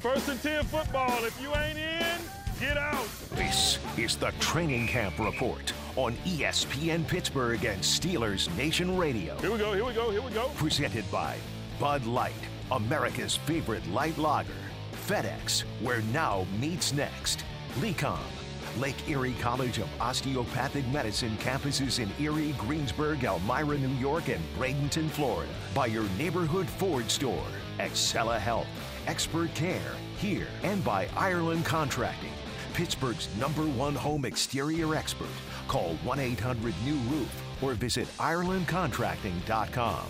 First and 10 football. If you ain't in, get out. This is the Training Camp Report on ESPN Pittsburgh and Steelers Nation Radio. Here we go, here we go, here we go. Presented by Bud Light, America's favorite light lager. FedEx, where now meets next. LECOM, Lake Erie College of Osteopathic Medicine campuses in Erie, Greensburg, Elmira, New York, and Bradenton, Florida. By your neighborhood Ford store, Excela Health, Expert Care, here, and by Ireland Contracting, Pittsburgh's number one home exterior expert. Call 1 800 New Roof or visit IrelandContracting.com.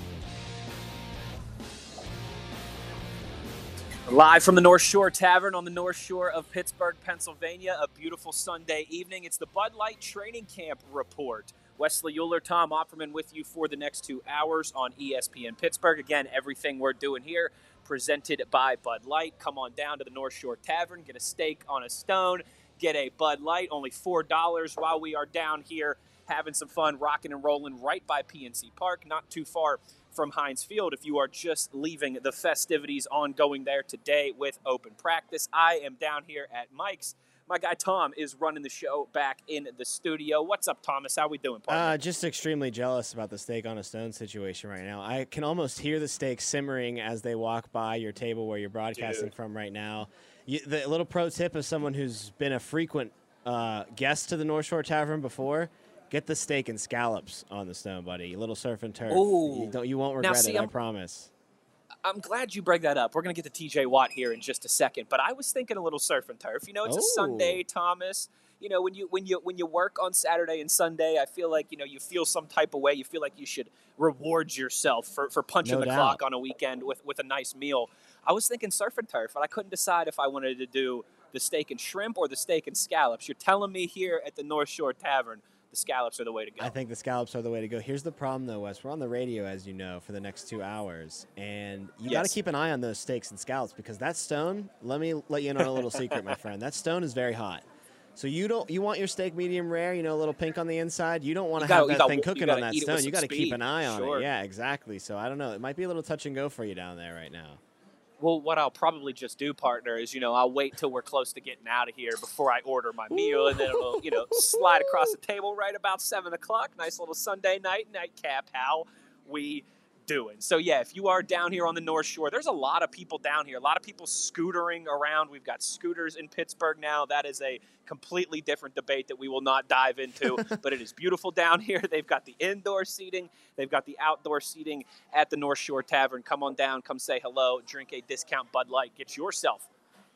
Live from the North Shore Tavern on the North Shore of Pittsburgh, Pennsylvania, a beautiful Sunday evening. It's the Bud Light Training Camp Report. Wesley Euler, Tom Opperman with you for the next two hours on ESPN Pittsburgh. Again, everything we're doing here presented by Bud Light. Come on down to the North Shore Tavern, get a steak on a stone, get a Bud Light, only $4 while we are down here having some fun, rocking and rolling right by PNC Park, not too far from Heinz Field if you are just leaving the festivities ongoing there today with open practice. I am down here at Mike's. My guy Tom is running the show back in the studio. What's up, Thomas? How we doing, partner? Uh, just extremely jealous about the steak on a stone situation right now. I can almost hear the steak simmering as they walk by your table where you're broadcasting Dude. from right now. You, the little pro tip of someone who's been a frequent uh, guest to the North Shore Tavern before: get the steak and scallops on the stone, buddy. A little surf and turf. Ooh. You, don't, you won't Now, regret see, it. I I'm- promise. I'm glad you bring that up. We're going to get to TJ Watt here in just a second, but I was thinking a little surf and turf. You know, it's a Oh. Sunday, Thomas. You know, when you when you when you work on Saturday and Sunday, I feel like you know you feel some type of way. You feel like you should reward yourself for, for punching No the doubt. clock on a weekend with with a nice meal. I was thinking surf and turf, and I couldn't decide if I wanted to do the steak and shrimp or the steak and scallops. You're telling me here at the North Shore Tavern, the scallops are the way to go. I think the scallops are the way to go. Here's the problem, though, Wes. We're on the radio, as you know, for the next two hours, and you got to keep an eye on those steaks and scallops because that stone. Let me let you in on a little secret, my friend. That stone is very hot. So you don't you want your steak medium rare, you know, a little pink on the inside. You don't want to have that gotta- thing cooking on that eat it with stone. You got to keep an eye on Sure. it. Yeah, exactly. So I don't know. It might be a little touch and go for you down there right now. Well, what I'll probably just do, partner, is you know I'll wait till we're close to getting out of here before I order my meal, and then it'll you know slide across the table right about seven o'clock. Nice little Sunday night nightcap. How we doing? So yeah, if you are down here on the North Shore, there's a lot of people down here. A lot of people scootering around. We've got scooters in Pittsburgh now. That is a completely different debate that we will not dive into. but it is beautiful down here. They've got the indoor seating. They've got the outdoor seating at the North Shore Tavern. Come on down, come say hello, drink a discount Bud Light, get yourself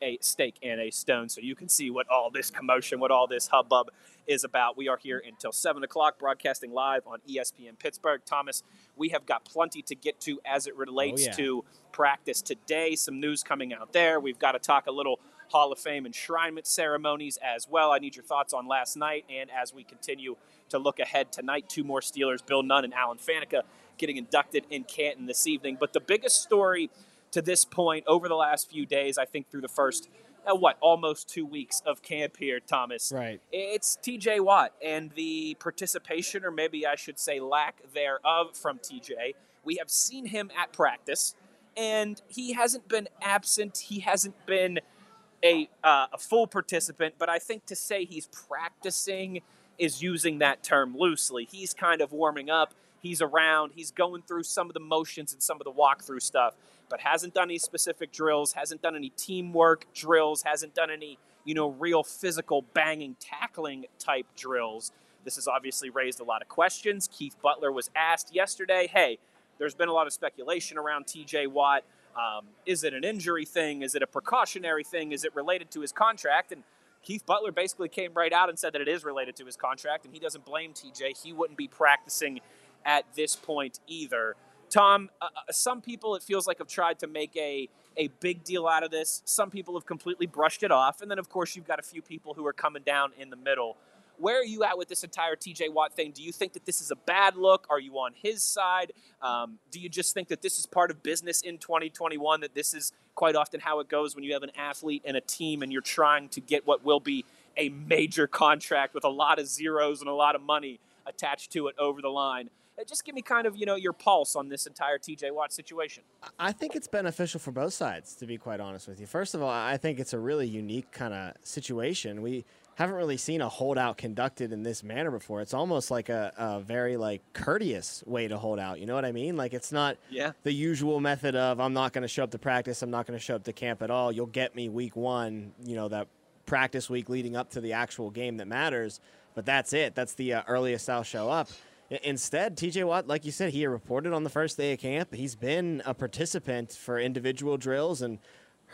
a steak and a stone so you can see what all this commotion, what all this hubbub is about. We are here until 7 o'clock, broadcasting live on ESPN Pittsburgh. Thomas, we have got plenty to get to as it relates yeah. to practice today. Some news coming out there. We've got to talk a little Hall of Fame enshrinement ceremonies as well. I need your thoughts on last night and as we continue to look ahead tonight. Two more Steelers, Bill Nunn and Alan Faneca, getting inducted in Canton this evening. But the biggest story to this point over the last few days, I think through the first, uh, what, almost two weeks of camp here, Thomas. Right. It's TJ Watt and the participation, or maybe I should say lack thereof, from TJ. We have seen him at practice, and he hasn't been absent. He hasn't been a, uh, a full participant, but I think to say he's practicing is using that term loosely. He's kind of warming up. He's around. He's going through some of the motions and some of the walkthrough stuff, but hasn't done any specific drills, hasn't done any teamwork drills, hasn't done any, you know, real physical banging, tackling type drills. This has obviously raised a lot of questions. Keith Butler was asked yesterday, hey, there's been a lot of speculation around TJ Watt. Um, is it an injury thing? Is it a precautionary thing? Is it related to his contract? And Keith Butler basically came right out and said that it is related to his contract, and he doesn't blame TJ. He wouldn't be practicing at this point either. Tom, uh, uh, some people it feels like have tried to make a a big deal out of this. Some people have completely brushed it off, and then of course you've got a few people who are coming down in the middle. Where are you at with this entire TJ Watt thing? Do you think that this is a bad look? Are you on his side? Um, do you just think that this is part of business in 2021? That this is quite often how it goes when you have an athlete and a team and you're trying to get what will be a major contract with a lot of zeros and a lot of money attached to it over the line. Uh, Just give me kind of you know your pulse on this entire TJ Watt situation. I think it's beneficial for both sides, to be quite honest with you. First of all, I think it's a really unique kind of situation. We haven't really seen a holdout conducted in this manner before. It's almost like a, a very like courteous way to hold out. You know what I mean? Like it's not Yeah. the usual method of I'm not going to show up to practice. I'm not going to show up to camp at all. You'll get me week one. You know that practice week leading up to the actual game that matters. But that's it. That's the uh, earliest I'll show up. Instead, TJ Watt, like you said, he reported on the first day of camp. He's been a participant for individual drills and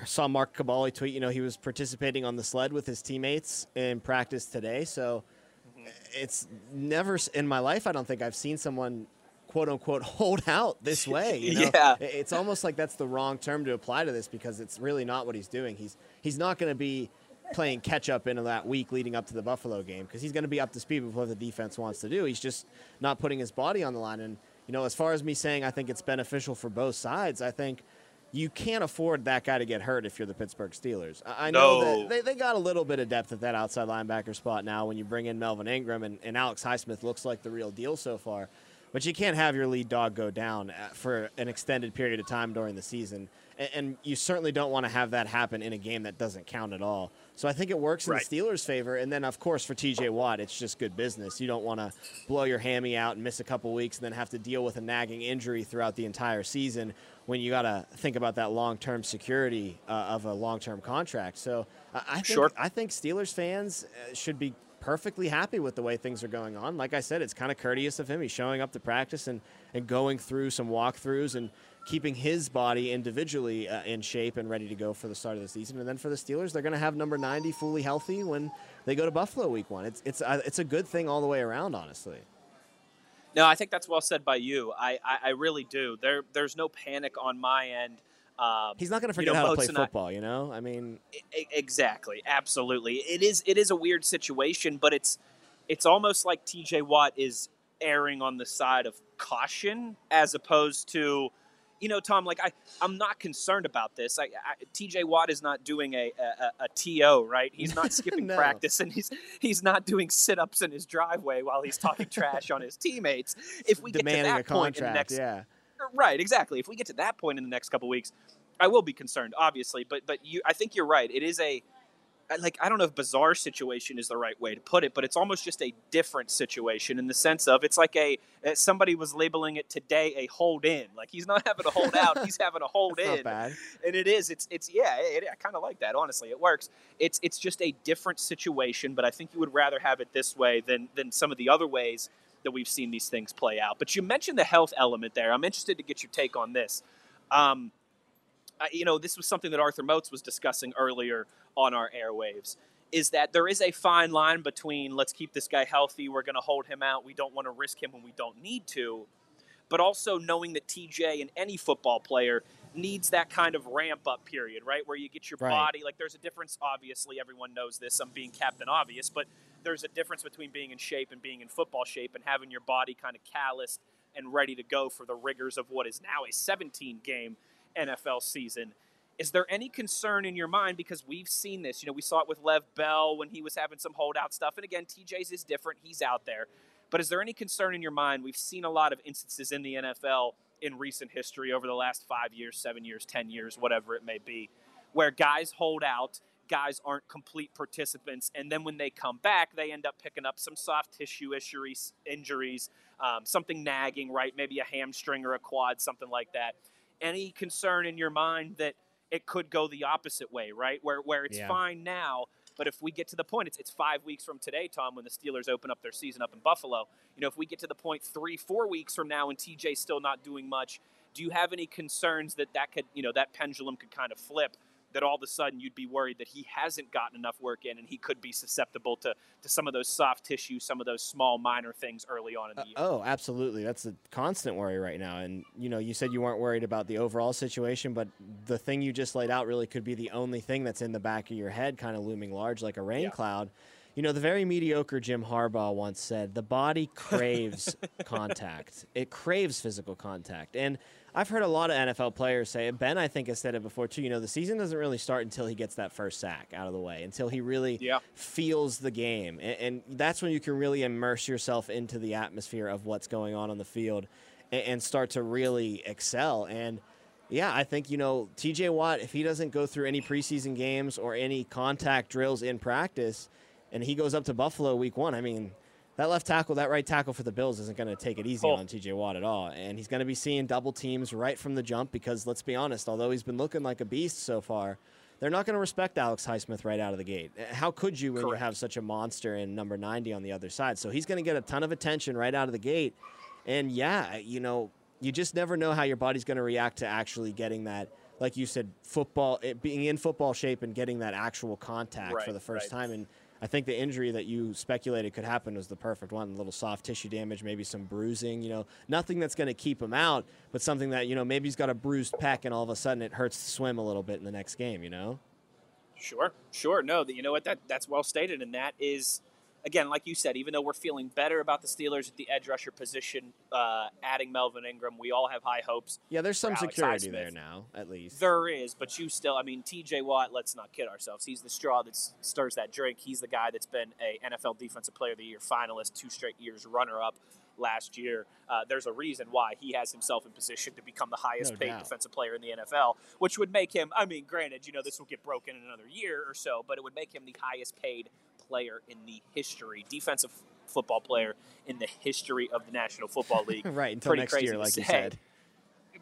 saw Mark Kaboly tweet, you know, he was participating on the sled with his teammates in practice today. So mm-hmm. it's never in my life, I don't think I've seen someone quote unquote hold out this way. You know? Yeah. It's almost like that's the wrong term to apply to this because it's really not what he's doing. He's he's not going to be playing catch up into that week leading up to the Buffalo game because he's going to be up to speed with what the defense wants to do. He's just not putting his body on the line. And you know, as far as me saying, I think it's beneficial for both sides. I think you can't afford that guy to get hurt if you're the Pittsburgh Steelers. I know No. that they, they got a little bit of depth at that outside linebacker spot now when you bring in Melvin Ingram and, and Alex Highsmith looks like the real deal so far. But you can't have your lead dog go down uh, for an extended period of time during the season. And, you certainly don't want to have that happen in a game that doesn't count at all. So I think it works in Right. the Steelers' favor. And then, of course, for TJ Watt, it's just good business. You don't want to blow your hammy out and miss a couple weeks and then have to deal with a nagging injury throughout the entire season when you got to think about that long term security uh, of a long term contract. So I, I, think, Sure. I think Steelers fans uh, should be perfectly happy with the way things are going on. Like I said, it's kind of courteous of him. He's showing up to practice and, and going through some walkthroughs and keeping his body individually uh, in shape and ready to go for the start of the season. And then for the Steelers, they're going to have number 90 fully healthy when they go to Buffalo week one. It's, it's, uh, it's a good thing all the way around, honestly. No, I think that's well said by you. I, I, I really do. There there's no panic on my end. Um, He's not going to you forget know, how to play and I- football, you know? I mean, exactly absolutely it is it is a weird situation but it's it's almost like tj watt is erring on the side of caution as opposed to you know tom like i i'm not concerned about this I, I tj watt is not doing a, a, a to right he's not skipping No. practice and he's he's not doing sit-ups in his driveway while he's talking trash on his teammates if we get to that a point in the contract, next yeah. Right, exactly. If we get to that point in the next couple weeks, I will be concerned, obviously. But but you, I think you're right. It is a like I don't know if bizarre situation is the right way to put it, but it's almost just a different situation in the sense of it's like a uh, somebody was labeling it today a hold in. Like he's not having a hold out, he's having a hold in bad. and it is it's it's yeah it, i kind of like that honestly it works it's it's just a different situation but i think you would rather have it this way than than some of the other ways that we've seen these things play out but you mentioned the health element there i'm interested to get your take on this um, I, you know this was something that Arthur Moats was discussing earlier on our airwaves is that there is a fine line between let's keep this guy healthy we're going to hold him out we don't want to risk him when we don't need to but also knowing that TJ and any football player needs that kind of ramp up period, right? Where you get your Right. body like there's a difference obviously everyone knows this. I'm being captain obvious, but there's a difference between being in shape and being in football shape and having your body kind of calloused and ready to go for the rigors of what is now a 17 game NFL season. Is there any concern in your mind because we've seen this? You know, we saw it with Lev Bell when he was having some holdout stuff. And again, TJ's is different. He's out there. But is there any concern in your mind? We've seen a lot of instances in the NFL in recent history over the last five years, seven years, 10 years, whatever it may be, where guys hold out, guys aren't complete participants, and then when they come back, they end up picking up some soft tissue issues, injuries, um, something nagging, right? Maybe a hamstring or a quad, something like that. Any concern in your mind that it could go the opposite way, right? Where where it's Yeah. fine now, but if we get to the point, it's it's five weeks from today, Tom, when the Steelers open up their season up in Buffalo. You know, if we get to the point three, four weeks from now, and TJ's still not doing much, do you have any concerns that that could, you know, that pendulum could kind of flip? That all of a sudden you'd be worried that he hasn't gotten enough work in, and he could be susceptible to to some of those soft tissue, some of those small minor things early on in the Uh, year. oh, absolutely. That's a constant worry right now. And you know, you said you weren't worried about the overall situation, but the thing you just laid out really could be the only thing that's in the back of your head, kind of looming large like a rain Yeah. cloud. You know, the very mediocre Jim Harbaugh once said, "The body craves contact. It craves physical contact." And I've heard a lot of NFL players say it. Ben, I think, has said it before too. You know, the season doesn't really start until he gets that first sack out of the way, until he really Yeah. feels the game, and, and that's when you can really immerse yourself into the atmosphere of what's going on on the field, and, and start to really excel. And yeah, I think you know T.J. Watt, if he doesn't go through any preseason games or any contact drills in practice, and he goes up to Buffalo week one, I mean. That left tackle, that right tackle for the Bills isn't going to take it easy Oh. on TJ Watt at all. And he's going to be seeing double teams right from the jump because, let's be honest, although he's been looking like a beast so far, they're not going to respect Alex Highsmith right out of the gate. Eh, how could you when you have such a monster in number 90 on the other side? So he's going to get a ton of attention right out of the gate. And yeah, you know, you just never know how your body's going to react to actually getting that, like you said, football, it being in football shape and getting that actual contact for the first right. time. And I think the injury that you speculated could happen was the perfect one. A little soft tissue damage, maybe some bruising, you know, nothing that's going to keep him out, but something that, you know, maybe he's got a bruised pec and all of a sudden it hurts to swim a little bit in the next game, you know? Sure, sure. No, you know what that that's well stated, and that is again, like you said, even though we're feeling better about the Steelers at the edge rusher position, uh, adding Melvin Ingram, we all have high hopes. Yeah, there's some Alex security Highsmith. there now, at least. There is, but you still, I mean, T.J. Watt. Let's not kid ourselves. He's the straw that stirs that drink. He's the guy that's been a NFL Defensive Player of the Year finalist, two straight years runner-up last year. Uh, there's a reason why he has himself in position to become the highest No paid doubt. defensive player in the NFL, which would make him. I mean, granted, you know, this will get broken in another year or so, but it would make him the highest paid player in the history, defensive football player in the history of the National Football League. right, until Pretty next crazy year, like you say. said.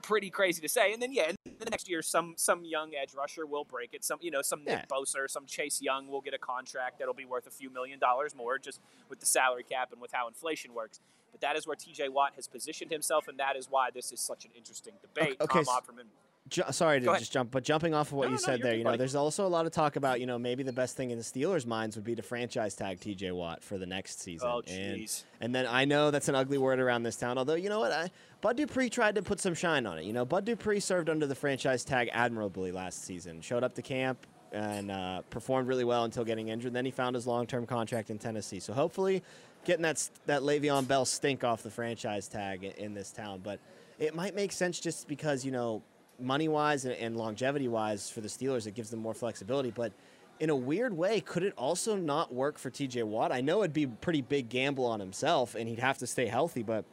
pretty crazy to say. And then yeah, and then the next year some some young edge rusher will break it. Some you know some Nick Yeah. Bosa, some Chase Young will get a contract that'll be worth a few million dollars more just with the salary cap and with how inflation works. But that is where T.J. Watt has positioned himself, and that is why this is such an interesting debate. Okay, Tom Opperman. Ju- sorry to Go ahead. just jump, but jumping off of what No, you no, said you're there, good, you know, buddy. there's also a lot of talk about, you know, maybe the best thing in the Steelers' minds would be to franchise tag T.J. Watt for the next season. Oh, and, jeez. and then I know that's an ugly word around this town, although you know what, I, Bud Dupree tried to put some shine on it. You know, Bud Dupree served under the franchise tag admirably last season. Showed up to camp and uh, performed really well until getting injured. Then he found his long-term contract in Tennessee. So hopefully, getting that that Le'Veon Bell stink off the franchise tag in, in this town, but it might make sense just because you know money wise and, and longevity wise for the Steelers, it gives them more flexibility. But in a weird way, could it also not work for TJ Watt? I know it'd be a pretty big gamble on himself and he'd have to stay healthy, but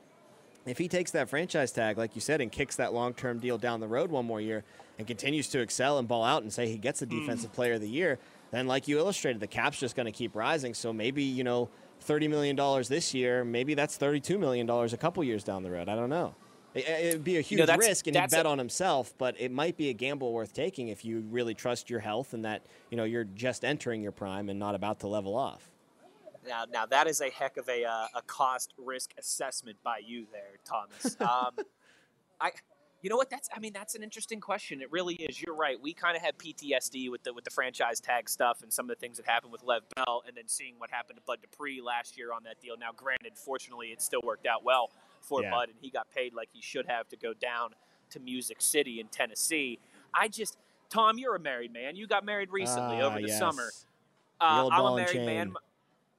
if he takes that franchise tag, like you said, and kicks that long term deal down the road one more year and continues to excel and ball out and say he gets the mm-hmm. defensive player of the year, then like you illustrated, the cap's just going to keep rising. So maybe, you know, $30 million this year, maybe that's $32 million a couple years down the road. I don't know. It, it'd be a huge know, risk and he'd bet a- on himself, but it might be a gamble worth taking if you really trust your health and that, you know, you're just entering your prime and not about to level off. Now, now that is a heck of a, uh, a cost risk assessment by you there, Thomas. Um, I, you know what? That's I mean that's an interesting question. It really is. You're right. We kind of had PTSD with the with the franchise tag stuff and some of the things that happened with Lev Bell, and then seeing what happened to Bud Dupree last year on that deal. Now, granted, fortunately, it still worked out well for Yeah. Bud, and he got paid like he should have to go down to Music City in Tennessee. I just, Tom, you're a married man. You got married recently Ah, over the yes. summer. Uh, I'm a married man.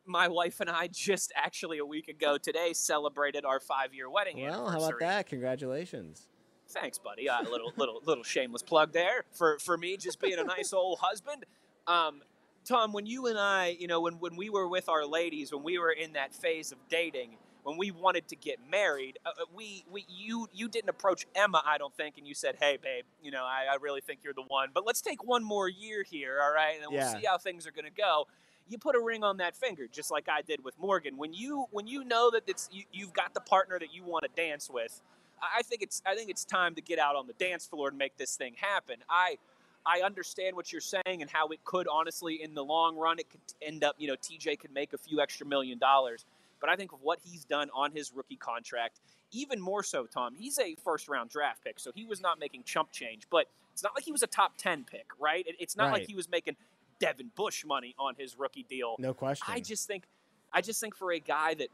My wife and I just actually a week ago today celebrated our five year wedding Well, how about that? Congratulations. Thanks, buddy. Uh, a little little little shameless plug there for for me just being a nice old husband. Um, Tom, when you and I, you know, when when we were with our ladies, when we were in that phase of dating, when we wanted to get married, uh, uh, we we you you didn't approach Emma, I don't think, and you said, "Hey, babe, you know, I, I really think you're the one, but let's take one more year here, all right, and then we'll see how things are going to go." You put a ring on that finger, just like I did with Morgan. When you when you know that it's you, you've got the partner that you want to dance with, I I think it's I think it's time to get out on the dance floor and make this thing happen. I I understand what you're saying and how it could honestly in the long run it could end up, you know, TJ could make a few extra million dollars. But I think of what he's done on his rookie contract, even more so, Tom, he's a first round draft pick, so he was not making chump change. But it's not like he was a top ten pick, right? It- It's not like he was making Devin Bush money on his rookie deal. No question. I just think, I just think for a guy that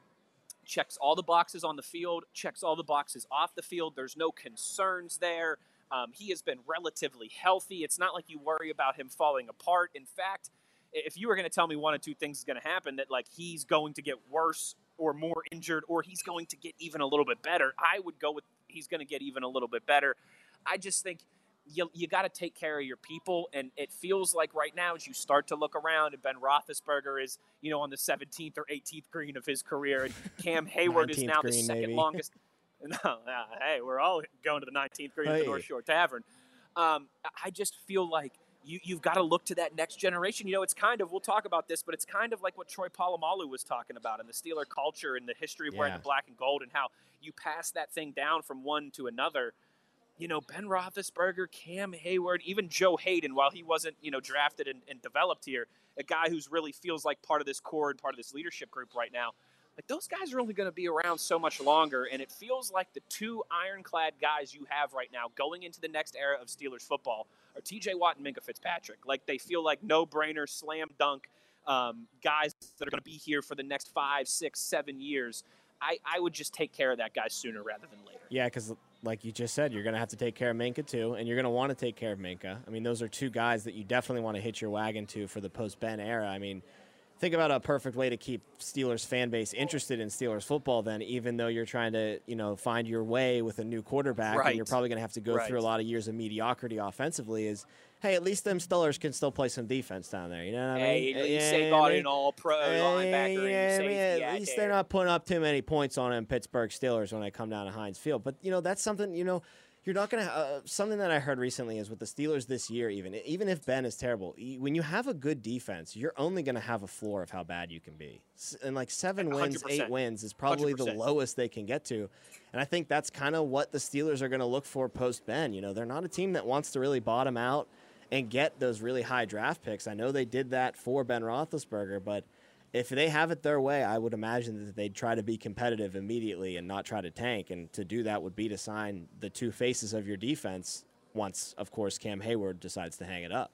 checks all the boxes on the field, checks all the boxes off the field, there's no concerns there. Um, he has been relatively healthy. It's not like you worry about him falling apart. In fact, if you were going to tell me one of two things is going to happen, that like he's going to get worse or more injured, or he's going to get even a little bit better, I would go with he's going to get even a little bit better. I just think you, you got to take care of your people. And it feels like right now, as you start to look around, and Ben Roethlisberger is, you know, on the 17th or 18th green of his career, and Cam Hayward is now the second maybe. longest. No, hey, we're all going to the 19th green hey. of the North Shore Tavern. Um, I just feel like you, you've got to look to that next generation. You know, it's kind of, we'll talk about this, but it's kind of like what Troy Polamalu was talking about in the Steeler culture and the history of wearing the black and gold and how you pass that thing down from one to another. You know, Ben Roethlisberger, Cam Heyward, even Joe Haden, while he wasn't, you know, drafted and, and developed here, a guy who's really feels like part of this core and part of this leadership group right now. Like those guys are only going to be around so much longer, and it feels like the two ironclad guys you have right now going into the next era of Steelers football are T.J. Watt and Minkah Fitzpatrick. Like they feel like no-brainer, slam dunk um, guys that are going to be here for the next five, six, seven years. I, I would just take care of that guy sooner rather than later. Yeah, because like you just said, you're going to have to take care of Minkah too, and you're going to want to take care of Minkah. I mean, those are two guys that you definitely want to hitch your wagon to for the post Ben era. I mean, think about a perfect way to keep Steelers fan base interested in Steelers football. Then, even though you're trying to you know find your way with a new quarterback, Right. and you're probably going to have to go Right. through a lot of years of mediocrity offensively, is hey, at least them Steelers can still play some defense down there. You know what I Hey, mean? you Yeah, say I got mean- an all pro Eh, linebacker yeah, I mean, at least there. they're not putting up too many points on them Pittsburgh Steelers when they come down to Heinz Field. But you know that's something you know you're not gonna uh, something that I heard recently is with the Steelers this year. Even even if Ben is terrible, when you have a good defense, you're only gonna have a floor of how bad you can be. And like seven wins, 100%. eight wins is probably the 100%. lowest they can get to. And I think that's kind of what the Steelers are going to look for post Ben. You know, they're not a team that wants to really bottom out and get those really high draft picks. I know they did that for Ben Roethlisberger, but if they have it their way, I would imagine that they'd try to be competitive immediately and not try to tank. And to do that would be to sign the two faces of your defense once, of course, Cam Heyward decides to hang it up.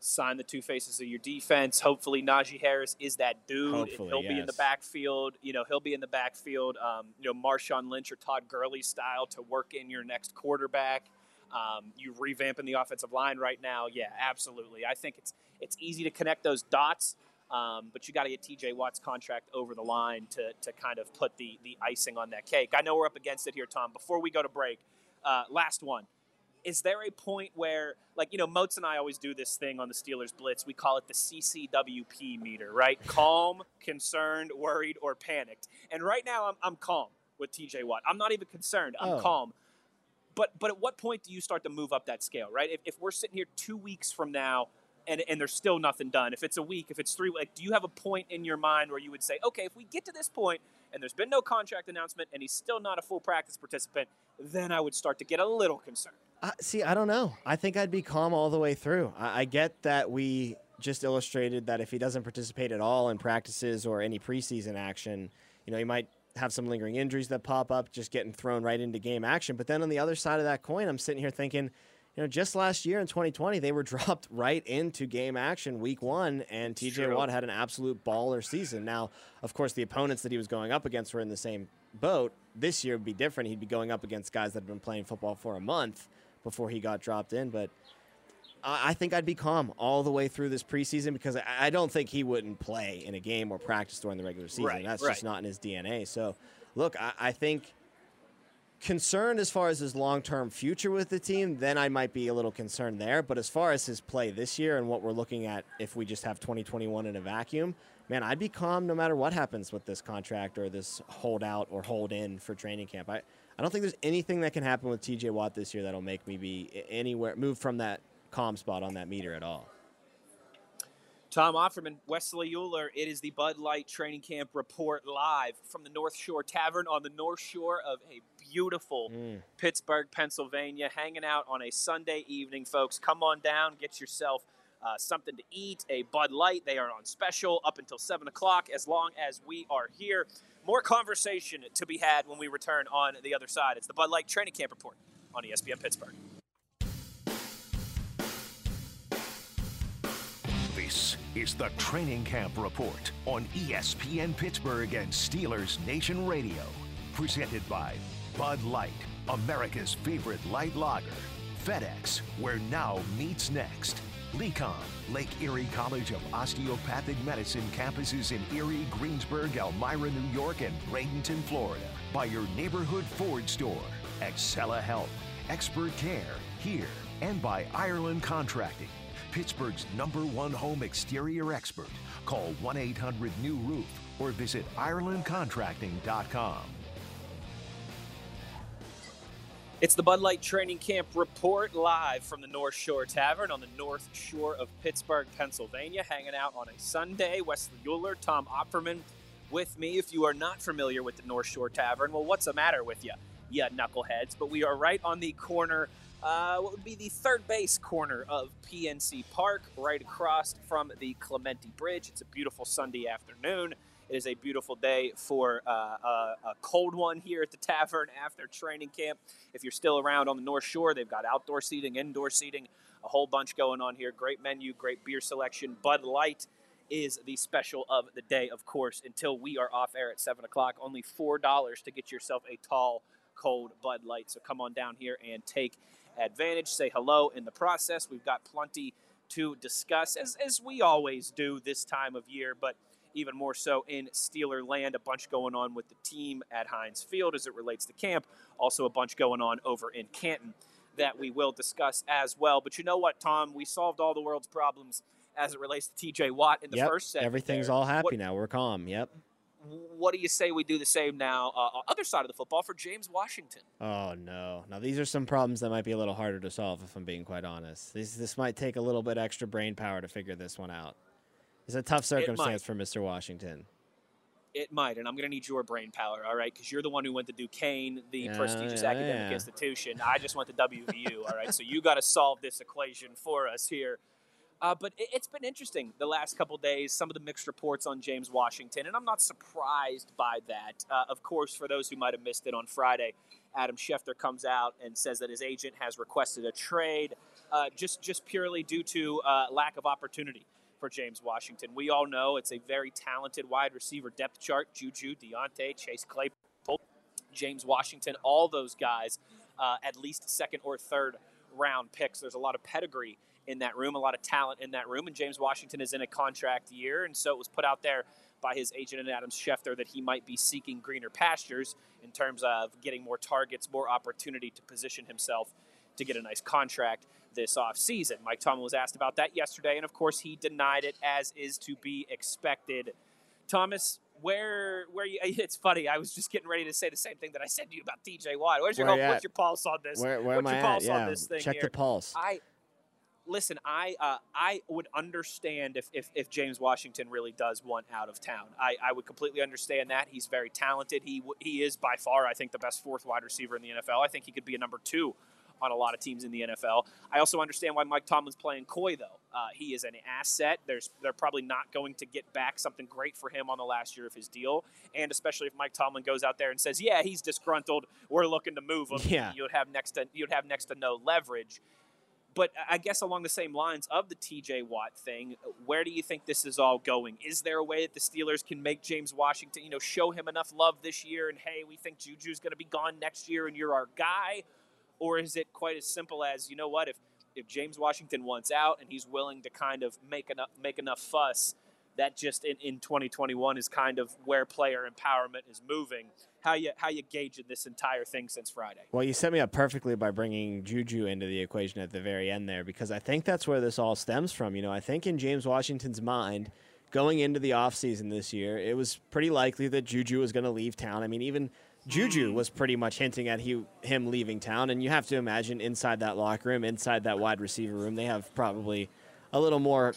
sign the two faces of your defense. Hopefully, Najee Harris is that dude. Hopefully, he'll be in the backfield. You know, he'll be in the backfield. Um, you know, Marshawn Lynch or Todd Gurley style to work in your next quarterback. Um, you revamping the offensive line right now. Yeah, absolutely. I think it's it's easy to connect those dots. Um, but you got to get TJ Watt's contract over the line to, to kind of put the, the icing on that cake. I know we're up against it here, Tom. Before we go to break, uh, last one is there a point where, like, you know, Moats and I always do this thing on the Steelers Blitz. We call it the CCWP meter, right? Calm, concerned, worried, or panicked. And right now, I'm, I'm calm with TJ Watt. I'm not even concerned. I'm Oh. calm. But but at what point do you start to move up that scale, right? If, if we're sitting here two weeks from now and, and there's still nothing done, if it's a week, if it's three, like, do you have a point in your mind where you would say, okay, if we get to this point and there's been no contract announcement and he's still not a full practice participant, then I would start to get a little concerned. Uh, see, I don't know. I think I'd be calm all the way through. I, I get that we just illustrated that if he doesn't participate at all in practices or any preseason action, you know, he might have some lingering injuries that pop up, just getting thrown right into game action. But then on the other side of that coin, I'm sitting here thinking, you know, just last year in 2020, they were dropped right into game action week one, and TJ True. Watt had an absolute baller season. Now, of course, the opponents that he was going up against were in the same boat. This year would be different. He'd be going up against guys that have been playing football for a month before he got dropped in. But I think I'd be calm all the way through this preseason because I I don't think he wouldn't play in a game or practice during the regular season. Right, That's right. just not in his DNA. So, look, I, I think concerned as far as his long term future with the team, then I might be a little concerned there. But as far as his play this year and what we're looking at if we just have 2021 in a vacuum, man, I'd be calm no matter what happens with this contract or this holdout or hold in for training camp. I, I don't think there's anything that can happen with TJ Watt this year that'll make me be anywhere move from that calm spot on that meter at all. Tom Opperman, Wesley Euler. It is the Bud Light Training Camp Report live from the North Shore Tavern on the North Shore of a beautiful Mm. Pittsburgh, Pennsylvania. Hanging out on a Sunday evening, folks. Come on down, get yourself uh, something to eat, a Bud Light. They are on special up until 7 o'clock as long as we are here. More conversation to be had when we return on the other side. It's the Bud Light Training Camp Report on ESPN Pittsburgh. This is the Training Camp Report on ESPN Pittsburgh and Steelers Nation Radio. Presented by Bud Light, America's favorite light lager. FedEx, where now meets next. Lecom, Lake Erie College of Osteopathic Medicine campuses in Erie, Greensburg, Elmira, New York, and Bradenton, Florida. By your neighborhood Ford store. Excela Health, expert care here, and by Ireland Contracting, Pittsburgh's number one home exterior expert. Call 1 800 New Roof or visit IrelandContracting.com. It's the Bud Light Training Camp report live from the North Shore Tavern on the North Shore of Pittsburgh, Pennsylvania. Hanging out on a Sunday. Wesley Euler, Tom Opperman with me. If you are not familiar with the North Shore Tavern, well, what's the matter with you, you knuckleheads? But we are right on the corner, uh, what would be the third base corner of PNC Park, right across from the Clemente Bridge. It's a beautiful Sunday afternoon. It is a beautiful day for uh, a, a, cold one here at the tavern after training camp. If you're still around on the North Shore, they've got outdoor seating, indoor seating, a whole bunch going on here. Great menu, great beer selection. Bud Light is the special of the day, of course, until we are off air at 7 o'clock. Only $4 to get yourself a tall, cold Bud Light. So come on down here and take advantage. Say hello in the process. We've got plenty to discuss, as, as we always do this time of year. But even more so in Steeler land. A bunch going on with the team at Heinz Field as it relates to camp. Also, a bunch going on over in Canton that we will discuss as well. But you know what, Tom? We solved all the world's problems as it relates to TJ Watt in the yep, first set. Everything's there. all happy what, now. We're calm. Yep. What do you say we do the same now, uh, other side of the football for James Washington? Oh no! Now these are some problems that might be a little harder to solve, if I'm being quite honest. This this might take a little bit extra brain power to figure this one out. It's a tough circumstance for Mr. Washington. It might, and I'm going to need your brain power, all right? Because you're the one who went to Duquesne, the yeah, prestigious yeah, academic yeah. institution. I just went to WVU, all right? So you got to solve this equation for us here. Uh, but it, has been interesting the last couple days, some of the mixed reports on James Washington, and I'm not surprised by that. Uh, of course, for those who might have missed it on Friday, Adam Schefter comes out and says that his agent has requested a trade uh, just, just purely due to uh, lack of opportunity for James Washington. We all know it's a very talented wide receiver depth chart. Juju, Diontae, Chase Claypool, James Washington, all those guys, uh, at least second or third round picks. There's a lot of pedigree in that room, a lot of talent in that room, and James Washington is in a contract year, and so it was put out there by his agent and Adam Schefter that he might be seeking greener pastures in terms of getting more targets, more opportunity to position himself to get a nice contract this offseason. Mike Tomlin was asked about that yesterday, and of course, he denied it as is to be expected. Thomas, where where you? It's funny. I was just getting ready to say the same thing that I said to you about TJ Watt. Where's your where what's your pulse on this? Where, where what's your pulse at? on this thing? Check here? the pulse. I listen. I uh, I would understand if, if if James Washington really does want out of town. I, I would completely understand that. He's very talented. He he is by far, I think, the best fourth wide receiver in the NFL. I think he could be a number two on a lot of teams in the NFL. I also understand why Mike Tomlin's playing coy, though. Uh, he is an asset. There's they're probably not going to get back something great for him on the last year of his deal, and especially if Mike Tomlin goes out there and says, "Yeah, he's disgruntled. We're looking to move him." Yeah. you'd have next to you'd have next to no leverage. But I guess along the same lines of the TJ Watt thing, where do you think this is all going? Is there a way that the Steelers can make James Washington, you know, show him enough love this year and hey, we think Juju's going to be gone next year and you're our guy? Or is it quite as simple as you know what if if James Washington wants out and he's willing to kind of make enough make enough fuss that just in, in 2021 is kind of where player empowerment is moving how you how you gauge this entire thing since Friday? Well you set me up perfectly by bringing Juju into the equation at the very end there because I think that's where this all stems from you know? I think in James Washington's mind going into the offseason this year it was pretty likely that Juju was going to leave town. I mean even Juju was pretty much hinting at he, him leaving town, and you have to imagine inside that locker room, inside that wide receiver room, they have probably a little more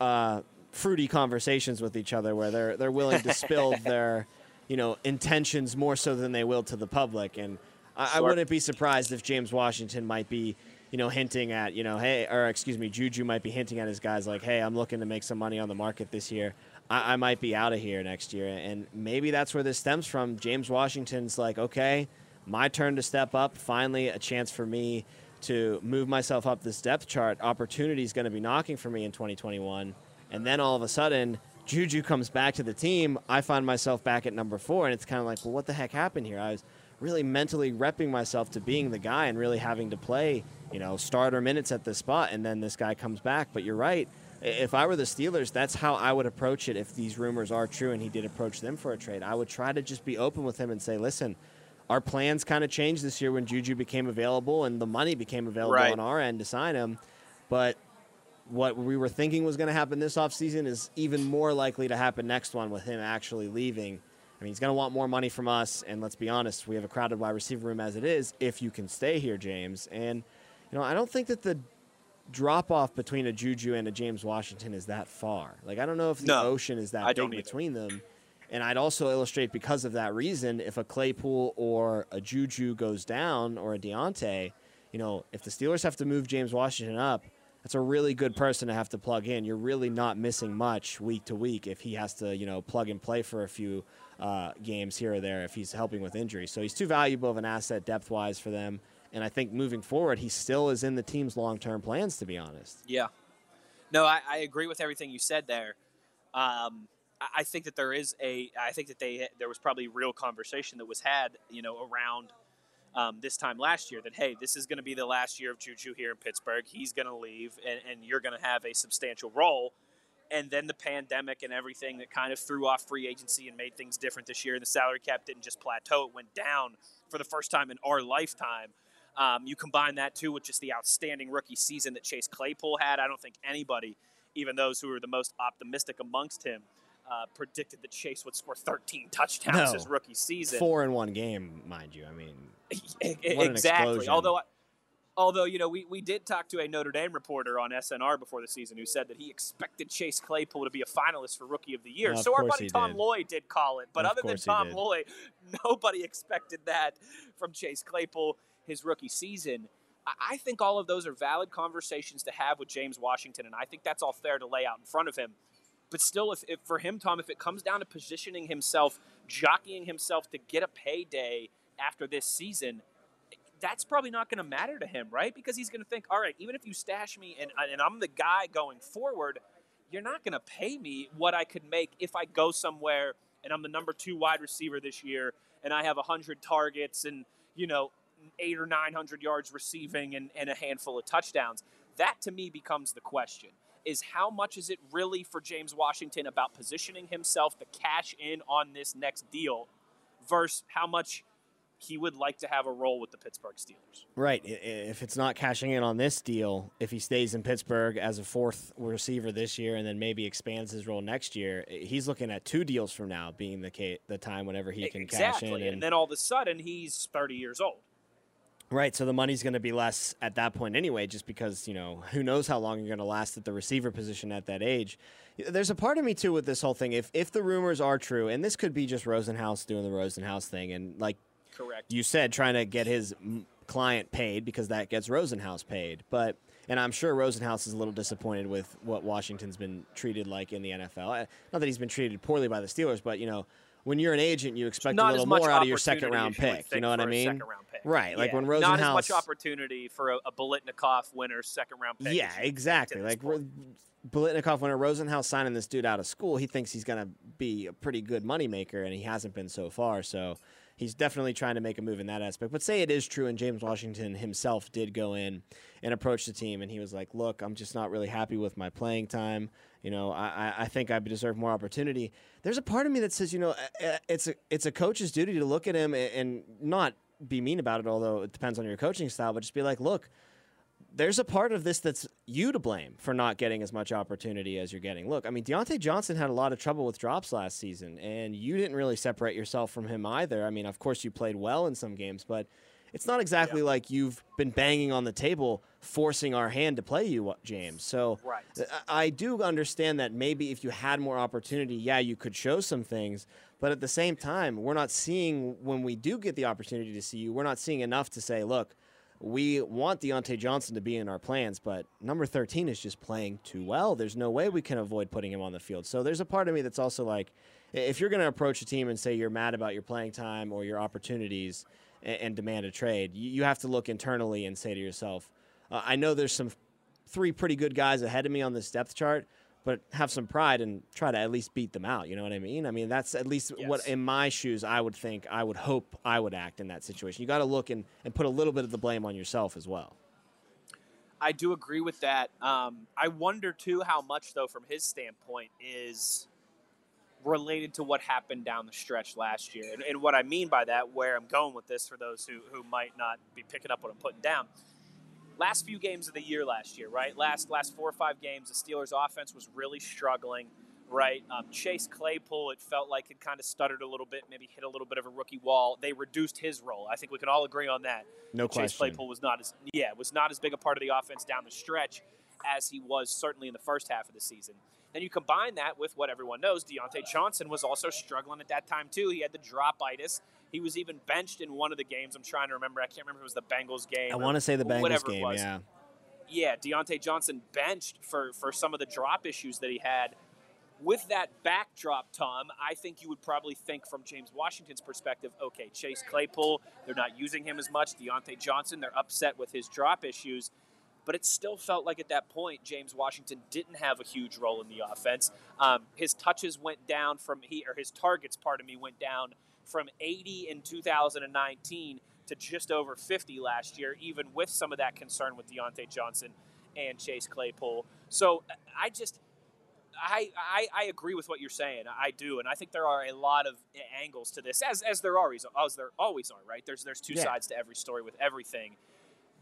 uh, fruity conversations with each other, where they're they're willing to spill their, you know, intentions more so than they will to the public. And I, I wouldn't be surprised if James Washington might be, you know, hinting at, you know, hey, or excuse me, Juju might be hinting at his guys like, hey, I'm looking to make some money on the market this year. I, I might be out of here next year. And maybe that's where this stems from. James Washington's like, okay, my turn to step up. Finally, a chance for me to move myself up this depth chart. Opportunity is going to be knocking for me in 2021. And then all of a sudden, Juju comes back to the team. I find myself back at number four, and it's kind of like, well, what the heck happened here? I was really mentally repping myself to being the guy and really having to play, you know, starter minutes at this spot, and then this guy comes back. But you're right if I were the Steelers, that's how I would approach it if these rumors are true and he did approach them for a trade. I would try to just be open with him and say, listen, our plans kind of changed this year when Juju became available and the money became available Right. on our end to sign him. But what we were thinking was going to happen this offseason is even more likely to happen next one with him actually leaving. I mean, he's going to want more money from us, and let's be honest, we have a crowded wide receiver room as it is. If you can stay here, James, and you know, I don't think that the drop off between a Juju and a James Washington is that far. Like, I don't know if the No, ocean is that I big between them. And I'd also illustrate because of that reason, if a Claypool or a Juju goes down or a Diontae, you know, if the Steelers have to move James Washington up, that's a really good person to have to plug in. You're really not missing much week to week if he has to, you know, plug and play for a few uh, games here or there if he's helping with injury. So he's too valuable of an asset depth wise for them. And I think moving forward, he still is in the team's long term plans, to be honest. Yeah. No, I, I agree with everything you said there. Um, I, think that there is a. I think that they there was probably real conversation that was had, you know, around um, this time last year that hey, this is going to be the last year of Juju here in Pittsburgh. He's going to leave, and, and you're going to have a substantial role. And then the pandemic and everything that kind of threw off free agency and made things different this year. And the salary cap didn't just plateau; it went down for the first time in our lifetime. Um, you combine that too with just the outstanding rookie season that Chase Claypool had. I don't think anybody, even those who were the most optimistic amongst him, uh, predicted that Chase would score 13 touchdowns No. his rookie season. Four in one game, mind you. I mean, exactly. Although, although you know, we, we did talk to a Notre Dame reporter on SNR before the season who said that he expected Chase Claypool to be a finalist for Rookie of the Year. Of so our buddy Tom did. Lloyd did call it, but Of other than Tom. Lloyd, nobody expected that from Chase Claypool his rookie season. I- think all of those are valid conversations to have with James Washington, and I think that's all fair to lay out in front of him. But still, if, if for him, Tom, if it comes down to positioning himself, jockeying himself to get a payday after this season, that's probably not going to matter to him, right? Because he's going to think, all right, even if you stash me and, and I'm the guy going forward, you're not going to pay me what I could make if I go somewhere and I'm the number two wide receiver this year and I have 100 targets and, you know, eight or 900 yards receiving and, and a handful of touchdowns. That to me becomes the question is how much is it really for James Washington about positioning himself to cash in on this next deal versus how much he would like to have a role with the Pittsburgh Steelers. Right. If it's not cashing in on this deal, if he stays in Pittsburgh as a fourth receiver this year and then maybe expands his role next year, he's looking at two deals from now being the the time whenever he can cash exactly. in. and then all of a sudden he's 30 years old. Right, so the money's going to be less at that point anyway, just because you know who knows how long you're going to last at the receiver position at that age. There's a part of me too with this whole thing. If if the rumors are true, and this could be just Rosenhaus doing the Rosenhaus thing, and like Correct. you said, trying to get his client paid because that gets Rosenhaus paid. But and I'm sure Rosenhaus is a little disappointed with what Washington's been treated like in the NFL. Not that he's been treated poorly by the Steelers, but you know. When you're an agent, you expect Not a little more out of your second round as you would pick. You know what I mean? second round pick. Right, like Yeah. when Not as much opportunity for a, a Biletnikoff winner second round pick. Yeah, exactly. Like Biletnikoff, when Rosenhaus signing this dude out of school, he thinks he's going to be a pretty good moneymaker, and he hasn't been so far. So he's definitely trying to make a move in that aspect. But say it is true, and James Washington himself did go in and approach the team, and he was like, "Look, I'm just not really happy with my playing time. You know, I, I- think I deserve more opportunity." There's a part of me that says, you know, uh, uh, it's a it's a coach's duty to look at him and not be mean about it, although it depends on your coaching style, but just be like, "Look." there's a part of this that's you to blame for not getting as much opportunity as you're getting. Look, I mean, Diontae Johnson had a lot of trouble with drops last season, and you didn't really separate yourself from him either. I mean, of course, you played well in some games, but it's not exactly like you've been banging on the table, forcing our hand to play you, uh, James. So Right. Uh, I I do understand that maybe if you had more opportunity, yeah, you could show some things. But at the same time, we're not seeing when we do get the opportunity to see you, we're not seeing enough to say, look, we want Diontae Johnson to be in our plans, but number 13 is just playing too well. There's no way we can avoid putting him on the field. So there's a part of me that's also like, if you're going to approach a team and say you're mad about your playing time or your opportunities and, and demand a trade, you, you have to look internally and say to yourself, uh, I know there's some three pretty good guys ahead of me on this depth chart, but have some pride and try to at least beat them out. You know what I mean? I mean, that's at least what in my shoes I would think, I would hope I would act in that situation. You got to look and, and put a little bit of the blame on yourself as well. I do agree with that. Um, I wonder too how much, though, from his standpoint, is related to what happened down the stretch last year. And, and, what I mean by that, where I'm going with this for those who, who might not be picking up what I'm putting down. Last few games of the year last year, right? Last last four or five games, the Steelers' offense was really struggling, right? Um, Chase Claypool, it felt like it kind of stuttered a little bit, maybe hit a little bit of a rookie wall. They reduced his role. I think we can all agree on that. No Chase question. Claypool was not as yeah was not as big a part of the offense down the stretch as he was certainly in the first half of the season. Then you combine that with what everyone knows, Diontae Johnson was also struggling at that time too. He had the drop itis. He was even benched in one of the games. I'm trying to remember. I can't remember if it was the Bengals game. I want to say the Bengals game. Yeah. Yeah, Diontae Johnson benched for for some of the drop issues that he had. With that backdrop, Tom, I think you would probably think from James Washington's perspective, okay, Chase Claypool, they're not using him as much. Diontae Johnson, they're upset with his drop issues but it still felt like at that point James Washington didn't have a huge role in the offense. Um, his touches went down from he or his targets, pardon me, went down from 80 in 2019 to just over 50 last year, even with some of that concern with Diontae Johnson and Chase Claypool. So I just. I, I, I agree with what you're saying. I do, and I think there are a lot of angles to this, as as there always as there always are. Right? There's there's two yeah. sides to every story with everything.